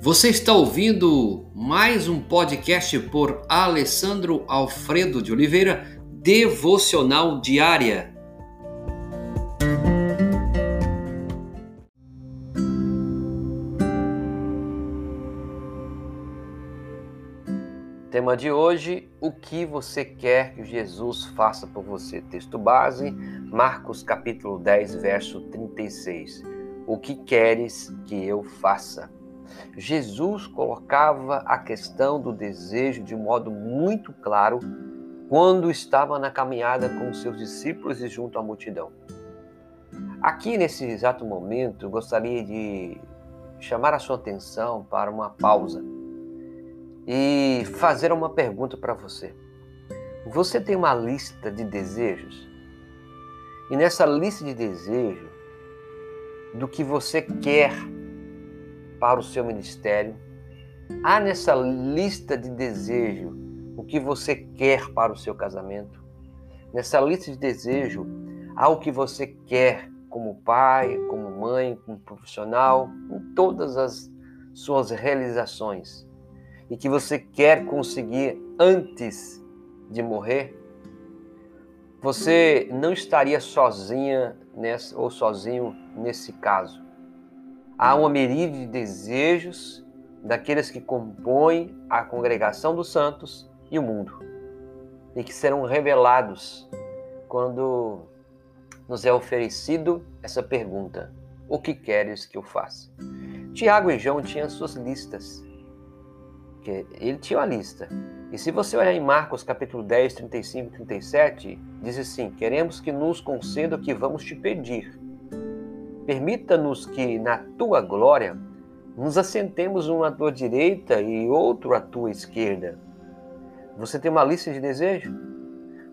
Você está ouvindo mais um podcast por Alessandro Alfredo de Oliveira, Devocional Diária. Tema de hoje: O que você quer que Jesus faça por você? Texto base, Marcos capítulo 10, verso 36. O que queres que eu faça? Jesus colocava a questão do desejo de modo muito claro quando estava na caminhada com seus discípulos e junto à multidão. Aqui nesse exato momento, gostaria de chamar a sua atenção para uma pausa e fazer uma pergunta para você. Você tem uma lista de desejos? E nessa lista de desejos, do que você quer para o seu ministério? Há nessa lista de desejo o que você quer para o seu casamento? Nessa lista de desejo, há o que você quer como pai, como mãe, como profissional, em todas as suas realizações e que você quer conseguir antes de morrer? Você não estaria sozinha nessa, ou sozinho nesse caso. Há uma miríade de desejos daqueles que compõem a congregação dos santos e o mundo, e que serão revelados quando nos é oferecido essa pergunta: O que queres que eu faça? Tiago e João tinham suas listas. Ele tinha uma lista. E se você olhar em Marcos capítulo 10, 35 e 37, diz assim: Queremos que nos conceda o que vamos te pedir Permita-nos que, na tua glória, nos assentemos um à tua direita e outro à tua esquerda. Você tem uma lista de desejo?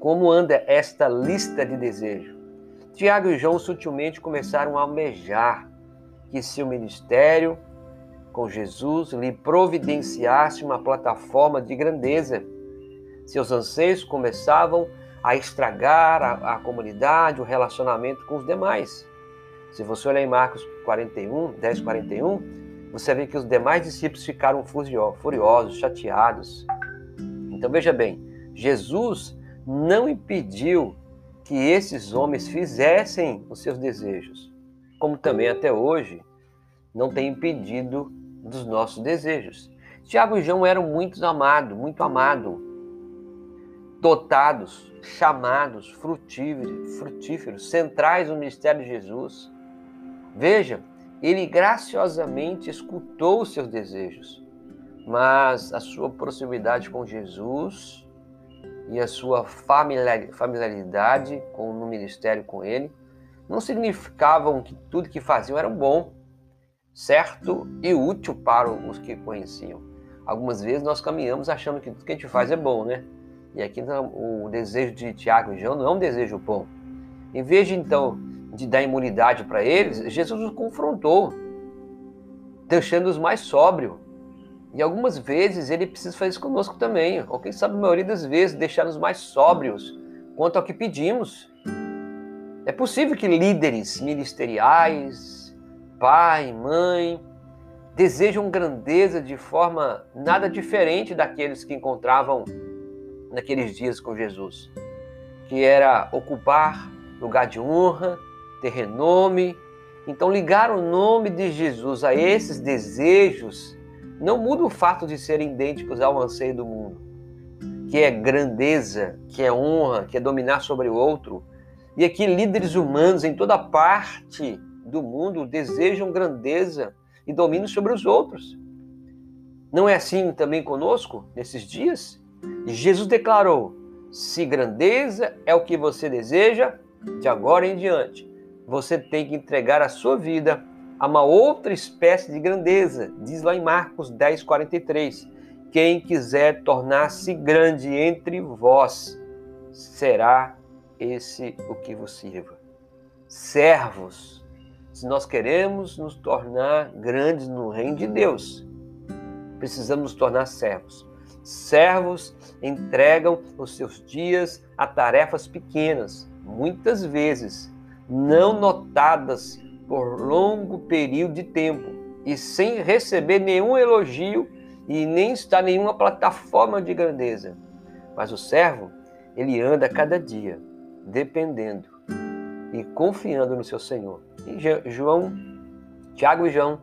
Como anda esta lista de desejo? Tiago e João sutilmente começaram a almejar que seu ministério com Jesus lhe providenciasse uma plataforma de grandeza. Seus anseios começavam a estragar a, a comunidade, o relacionamento com os demais. Se você olhar em Marcos 41, 10, 41, você vê que os demais discípulos ficaram furiosos, chateados. Então veja bem, Jesus não impediu que esses homens fizessem os seus desejos, como também até hoje não tem impedido dos nossos desejos. Tiago e João eram muito amados, muito amados, dotados, chamados, frutíferos, frutíferos, centrais no ministério de Jesus. Veja, ele graciosamente escutou os seus desejos, mas a sua proximidade com Jesus e a sua familiaridade com, no ministério com ele não significavam que tudo que faziam era bom, certo e útil para os que conheciam. Algumas vezes nós caminhamos achando que tudo que a gente faz é bom, né? E aqui o desejo de Tiago e João não é um desejo bom. Em vez de então de dar imunidade para eles, Jesus os confrontou, deixando-os mais sóbrios. E algumas vezes ele precisa fazer isso conosco também, ou quem sabe a maioria das vezes deixar-nos mais sóbrios quanto ao que pedimos. É possível que líderes ministeriais, pai, mãe, desejam grandeza de forma nada diferente daqueles que encontravam naqueles dias com Jesus, que era ocupar lugar de honra, ter renome. Então, ligar o nome de Jesus a esses desejos não muda o fato de serem idênticos ao anseio do mundo, que é grandeza, que é honra, que é dominar sobre o outro. E aqui, líderes humanos em toda parte do mundo desejam grandeza e domínio sobre os outros. Não é assim também conosco nesses dias? Jesus declarou: se grandeza é o que você deseja, de agora em diante, você tem que entregar a sua vida a uma outra espécie de grandeza. Diz lá em Marcos 10, 43. Quem quiser tornar-se grande entre vós, será esse o que vos sirva. Servos. Se nós queremos nos tornar grandes no reino de Deus, precisamos nos tornar servos. Servos entregam os seus dias a tarefas pequenas, muitas vezes não notadas por longo período de tempo, e sem receber nenhum elogio e nem está nenhuma plataforma de grandeza. Mas o servo, ele anda cada dia dependendo e confiando no seu Senhor. E João, Tiago e João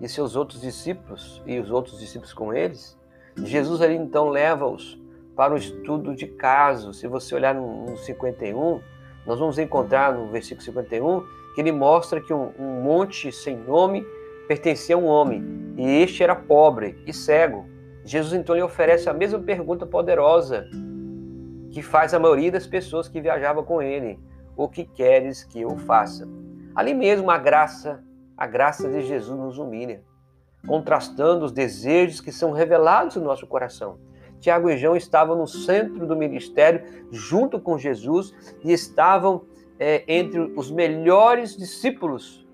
e seus outros discípulos e os outros discípulos com eles, Jesus ali então leva-os para o estudo de caso. Se você olhar no 51, nós vamos encontrar no versículo 51 que ele mostra que um, um monte sem nome pertencia a um homem e este era pobre e cego. Jesus então lhe oferece a mesma pergunta poderosa que faz a maioria das pessoas que viajavam com ele: O que queres que eu faça? Ali mesmo a graça, a graça de Jesus nos humilha, contrastando os desejos que são revelados no nosso coração. Tiago e João estavam no centro do ministério, junto com Jesus, e estavam é, entre os melhores discípulos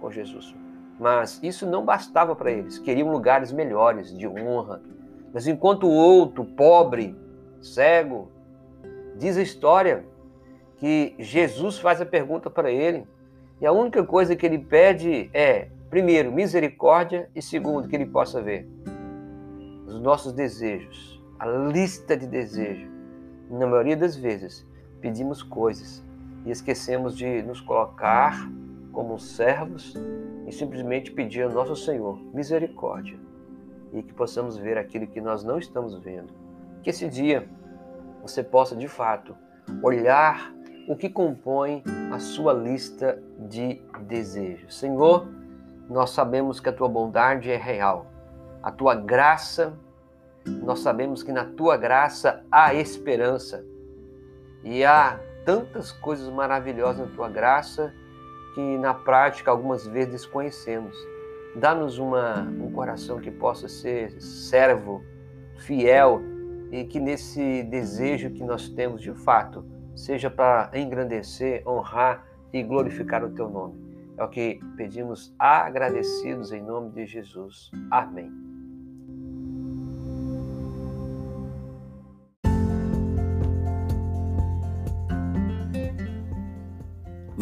com Jesus. Mas isso não bastava para eles, queriam lugares melhores, de honra. Mas enquanto o outro, pobre, cego, Diz a história que Jesus faz a pergunta para ele e a única coisa que ele pede é, primeiro, misericórdia e segundo, que ele possa ver os nossos desejos, a lista de desejos. Na maioria das vezes, pedimos coisas e esquecemos de nos colocar como servos e simplesmente pedir ao nosso Senhor misericórdia e que possamos ver aquilo que nós não estamos vendo. Que esse dia você possa de fato olhar o que compõe a sua lista de desejos. Senhor, nós sabemos que a tua bondade é real, a tua graça, nós sabemos que na tua graça há esperança e há tantas coisas maravilhosas na tua graça que na prática algumas vezes desconhecemos. Dá-nos um coração que possa ser servo, fiel e que nesse desejo que nós temos de fato seja para engrandecer, honrar e glorificar o teu nome. É o que pedimos agradecidos em nome de Jesus. Amém.